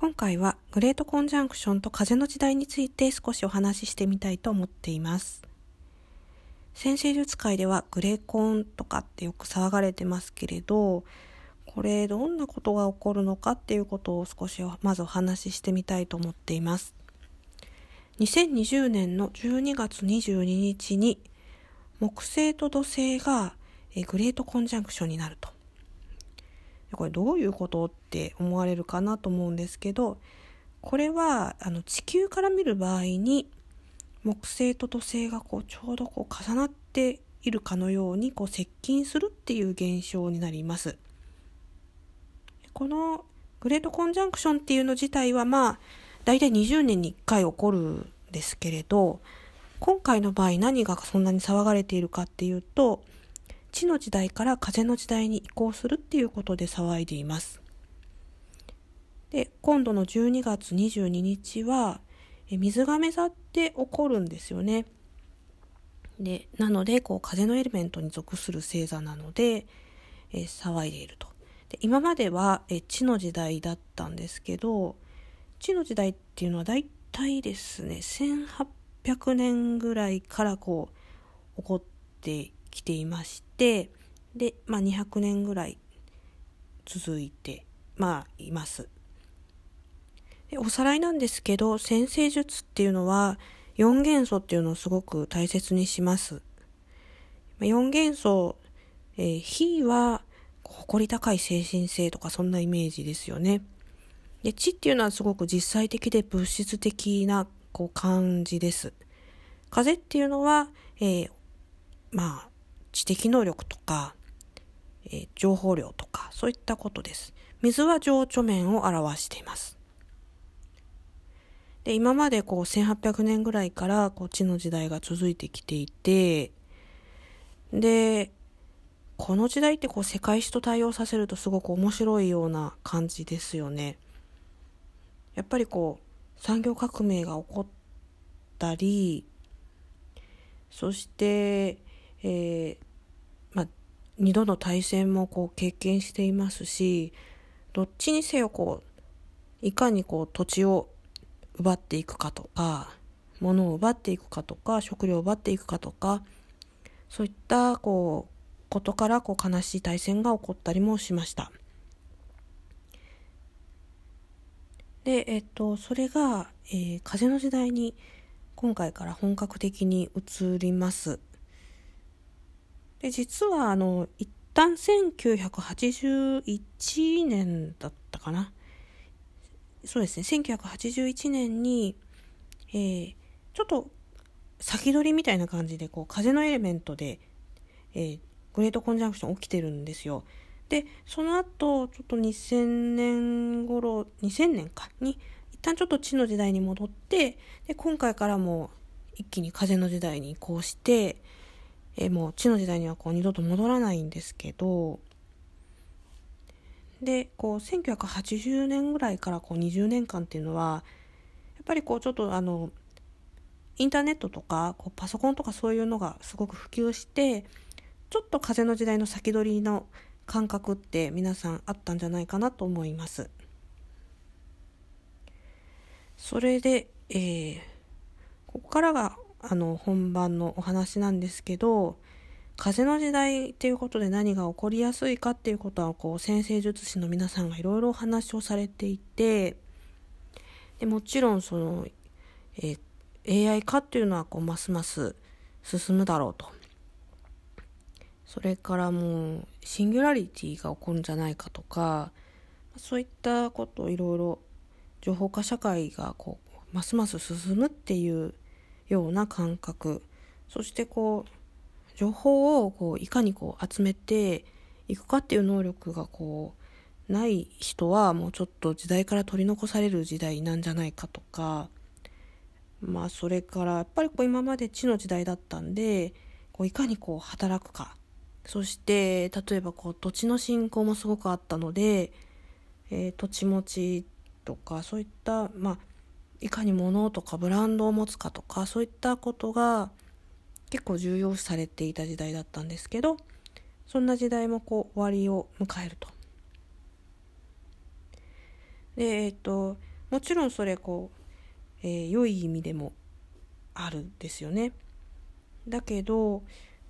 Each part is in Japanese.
今回はグレートコンジャンクションと風の時代について少しお話ししてみたいと思っています。先生術界ではグレーコンとかってよく騒がれてますけれど、これどんなことが起こるのかっていうことを少しまずお話ししてみたいと思っています。2020年の12月22日に木星と土星がグレートコンジャンクションになると。これどういうことって思われるかなと思うんですけどこれはあの地球から見る場合に木星と土星がこうちょうどこう重なっているかのようにこう接近するっていう現象になります。このグレートコンジャンクションっていうの自体はまあ大体20年に1回起こるんですけれど今回の場合何がそんなに騒がれているかっていうと地の時代から風の時代に移行するっていうことで騒いでいます。で、今度の12月22日は、水亀座って起こるんですよね。で、なので、こう、風のエレメントに属する星座なので、え騒いでいると。で今まではえ地の時代だったんですけど、地の時代っていうのは大体ですね、1800年ぐらいからこう、起こってていましてで、まあ、200年ぐらい続いて、まあ、います。でおさらいなんですけど先生術っていうのは4元素っていうのをすごく大切にします。4元素、えー、火は誇り高い精神性とかそんなイメージですよね。で地っていうのはすごく実際的で物質的なこう感じです。風っていうのは、えー、まあ知的能力とか、えー、情報量とか、そういったことです。水は情緒面を表しています。で、今までこう1800年ぐらいからこう地の時代が続いてきていて、で、この時代ってこう世界史と対応させるとすごく面白いような感じですよね。やっぱりこう産業革命が起こったり、そして、えー、2度の対戦もこう経験していますしどっちにせよこういかにこう土地を奪っていくかとか物を奪っていくかとか食料を奪っていくかとかそういったこうことからこう悲しい対戦が起こったりもしました。で、えっと、それが、えー、風の時代に今回から本格的に移ります。で、実はあの、一旦1981年だったかな。そうですね、1981年に、えー、ちょっと先取りみたいな感じで、こう、風のエレメントで、えー、グレートコンジャンクション起きてるんですよ。で、その後、ちょっと2000年頃、2000年かに、一旦ちょっと地の時代に戻って、で、今回からも一気に風の時代に移行して、え、もう地の時代にはこう二度と戻らないんですけどでこう1980年ぐらいからこう20年間っていうのはやっぱりこうちょっとあのインターネットとかこうパソコンとかそういうのがすごく普及してちょっと風の時代の先取りの感覚って皆さんあったんじゃないかなと思います。それで、えー、ここからがあの本番のお話なんですけど風の時代っていうことで何が起こりやすいかっていうことはこう先生術師の皆さんがいろいろお話をされていてでもちろんその、えー、AI 化っていうのはこうますます進むだろうと。それからもうシンギュラリティが起こるんじゃないかとかそういったことをいろいろ情報化社会がこうますます進むっていうような感覚。そしてこう情報をこういかにこう集めていくかっていう能力がこうない人はもうちょっと時代から取り残される時代なんじゃないかとか。まあそれからやっぱりこう今まで地の時代だったんでこういかにこう働くか。そして例えばこう土地の振興もすごくあったので、えー、土地持ちとかそういったまあいかに物とかブランドを持つかとかそういったことが結構重要視されていた時代だったんですけどそんな時代もこう終わりを迎えると。でえっ、ともちろんそれこう、えー、良い意味でもあるんですよね。だけど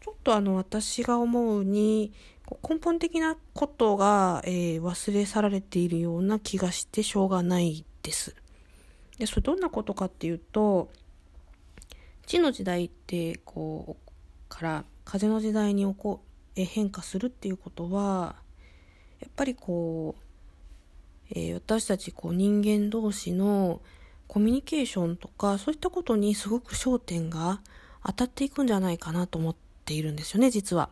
ちょっとあの私が思うに根本的なことが、えー、忘れ去られているような気がしてしょうがないです。でそれどんなことかっていうと地の時代ってこうから風の時代に起こえ変化するっていうことはやっぱりこう、えー、私たちこう人間同士のコミュニケーションとかそういったことにすごく焦点が当たっていくんじゃないかなと思っているんですよね実は。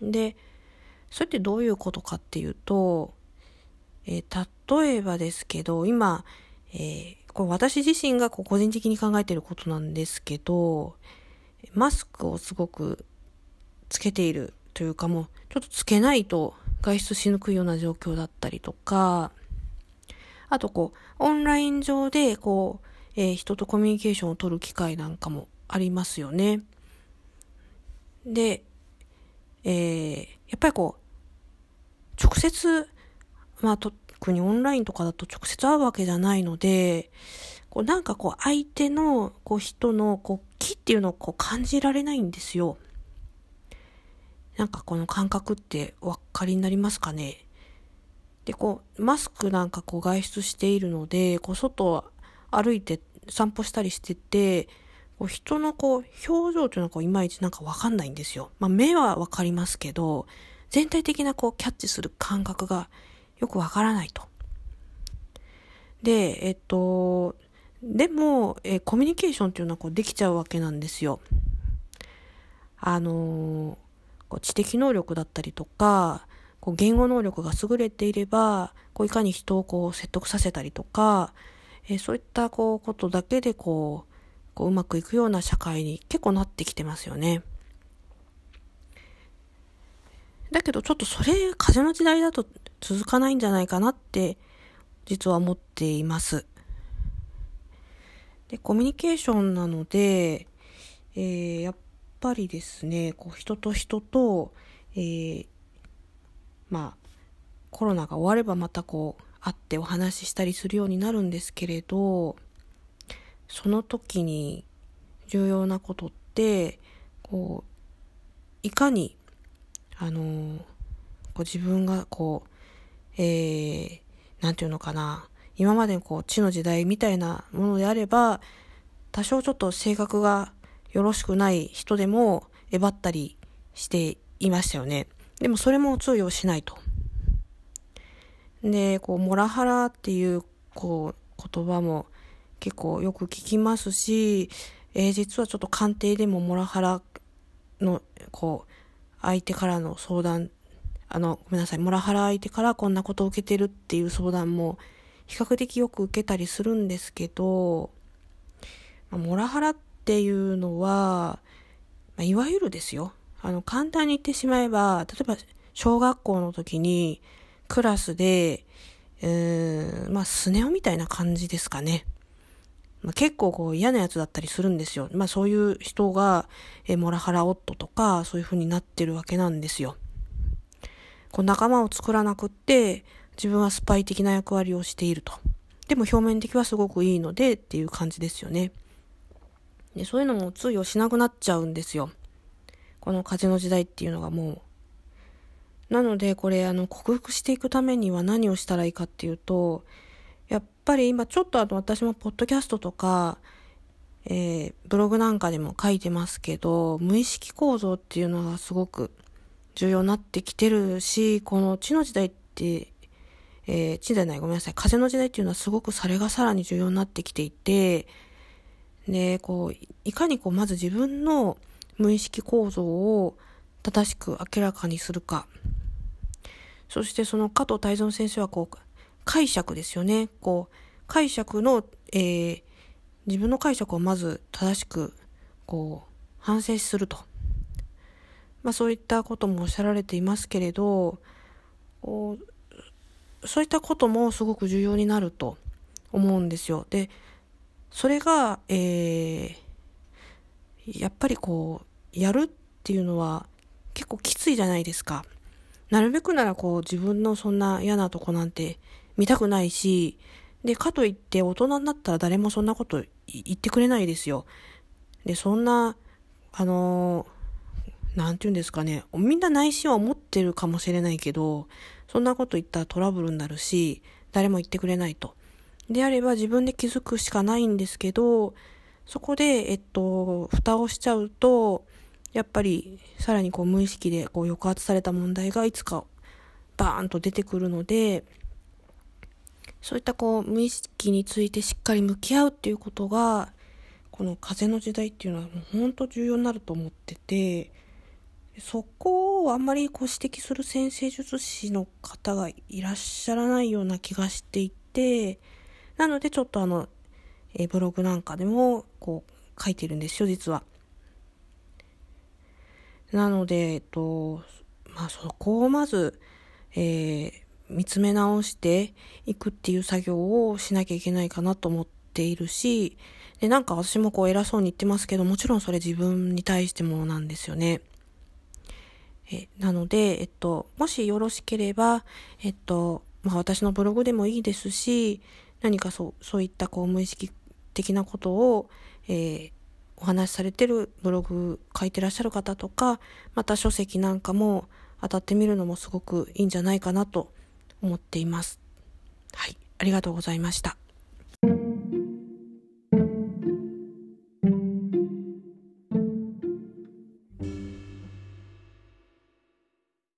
でそれってどういうことかっていうと、えー、例えばですけど今、えー、これ私自身がこう個人的に考えていることなんですけどマスクをすごくつけているというかもうちょっとつけないと外出しにくいような状況だったりとかあとこうオンライン上でこう、えー、人とコミュニケーションを取る機会なんかもありますよね。で、えー、やっぱりこう直接まあ特にオンラインとかだと直接会うわけじゃないのでこうなんかこう相手のこう人のこう気っていうのをこう感じられないんですよ。なんかこの感覚ってお分かりになりますかね？で、こう、マスクなんかこう外出しているので、こう外歩いて散歩したりしてて、こう人のこう表情というのはこういまいちなんかわかんないんですよ。まあ目はわかりますけど、全体的なこうキャッチする感覚がよくわからないと。で、えっと、でも、えコミュニケーションっていうのはこうできちゃうわけなんですよ。あのこう知的能力だったりとか、こう言語能力が優れていれば、こういかに人をこう説得させたりとか、えー、そういったこうことだけでこう、こううまくいくような社会に結構なってきてますよね。だけどちょっとそれ風の時代だと続かないんじゃないかなって実は思っています。で、コミュニケーションなので、えー、やっぱりですね、こう人と人と、えー、まあ、コロナが終わればまたこう、会ってお話ししたりするようになるんですけれど、その時に重要なことって、こう、いかに、あの、こう自分がこう、えー、なんていうのかな、今までこう、地の時代みたいなものであれば、多少ちょっと性格がよろしくない人でも、えばったりしていましたよね。でもそれも通用しないと。で、こう、モラハラっていう、こう、言葉も結構よく聞きますし、えー、実はちょっと官邸でもモラハラの、こう、相手からの相談、あの、ごめんなさい、モラハラ相手からこんなことを受けてるっていう相談も比較的よく受けたりするんですけど、まあ、モラハラっていうのは、まあ、いわゆるですよ。あの、簡単に言ってしまえば、例えば、小学校の時に、クラスで、うーん、まあ、スネ夫みたいな感じですかね。まあ、結構こう嫌なやつだったりするんですよ。まあ、そういう人が、えモラハラ夫とか、そういう風になってるわけなんですよ。こう仲間を作らなくって、自分はスパイ的な役割をしていると。でも表面的はすごくいいのでっていう感じですよね。でそういうのも通用しなくなっちゃうんですよ。この風の時代っていうのがもう。なのでこれあの克服していくためには何をしたらいいかっていうと、やっぱり今ちょっとあの私もポッドキャストとか、えー、ブログなんかでも書いてますけど、無意識構造っていうのがすごく重要になってきてるし、この地の時代ってえー、地じゃない、ごめんなさい。風の時代っていうのはすごくそれがさらに重要になってきていて、で、こう、いかにこう、まず自分の無意識構造を正しく明らかにするか。そしてその加藤泰造先生はこう、解釈ですよね。こう、解釈の、えー、自分の解釈をまず正しく、こう、反省すると。まあそういったこともおっしゃられていますけれど、こうそういったこともすごく重要になると思うんですよ。で、それが、えー、やっぱりこう、やるっていうのは結構きついじゃないですか。なるべくならこう自分のそんな嫌なとこなんて見たくないし、で、かといって大人になったら誰もそんなこと言ってくれないですよ。で、そんな、あのなんて言うんですかね、みんな内心は思ってるかもしれないけど、そんなこと言ったらトラブルになるし、誰も言ってくれないと。であれば自分で気づくしかないんですけど、そこで、えっと、蓋をしちゃうと、やっぱりさらにこう無意識でこう抑圧された問題がいつかバーンと出てくるので、そういったこう無意識についてしっかり向き合うっていうことが、この風の時代っていうのはもう本当重要になると思ってて、そこをあんまりこう指摘する先生術師の方がいらっしゃらないような気がしていて、なのでちょっとあの、えブログなんかでもこう書いてるんですよ、実は。なので、えっと、まあそこをまず、えー、見つめ直していくっていう作業をしなきゃいけないかなと思っているし、で、なんか私もこう偉そうに言ってますけど、もちろんそれ自分に対してもなんですよね。えなので、えっと、もしよろしければ、えっと、まあ私のブログでもいいですし、何かそう、そういったこう無意識的なことを、えー、お話しされてるブログ書いてらっしゃる方とか、また書籍なんかも当たってみるのもすごくいいんじゃないかなと思っています。はい、ありがとうございました。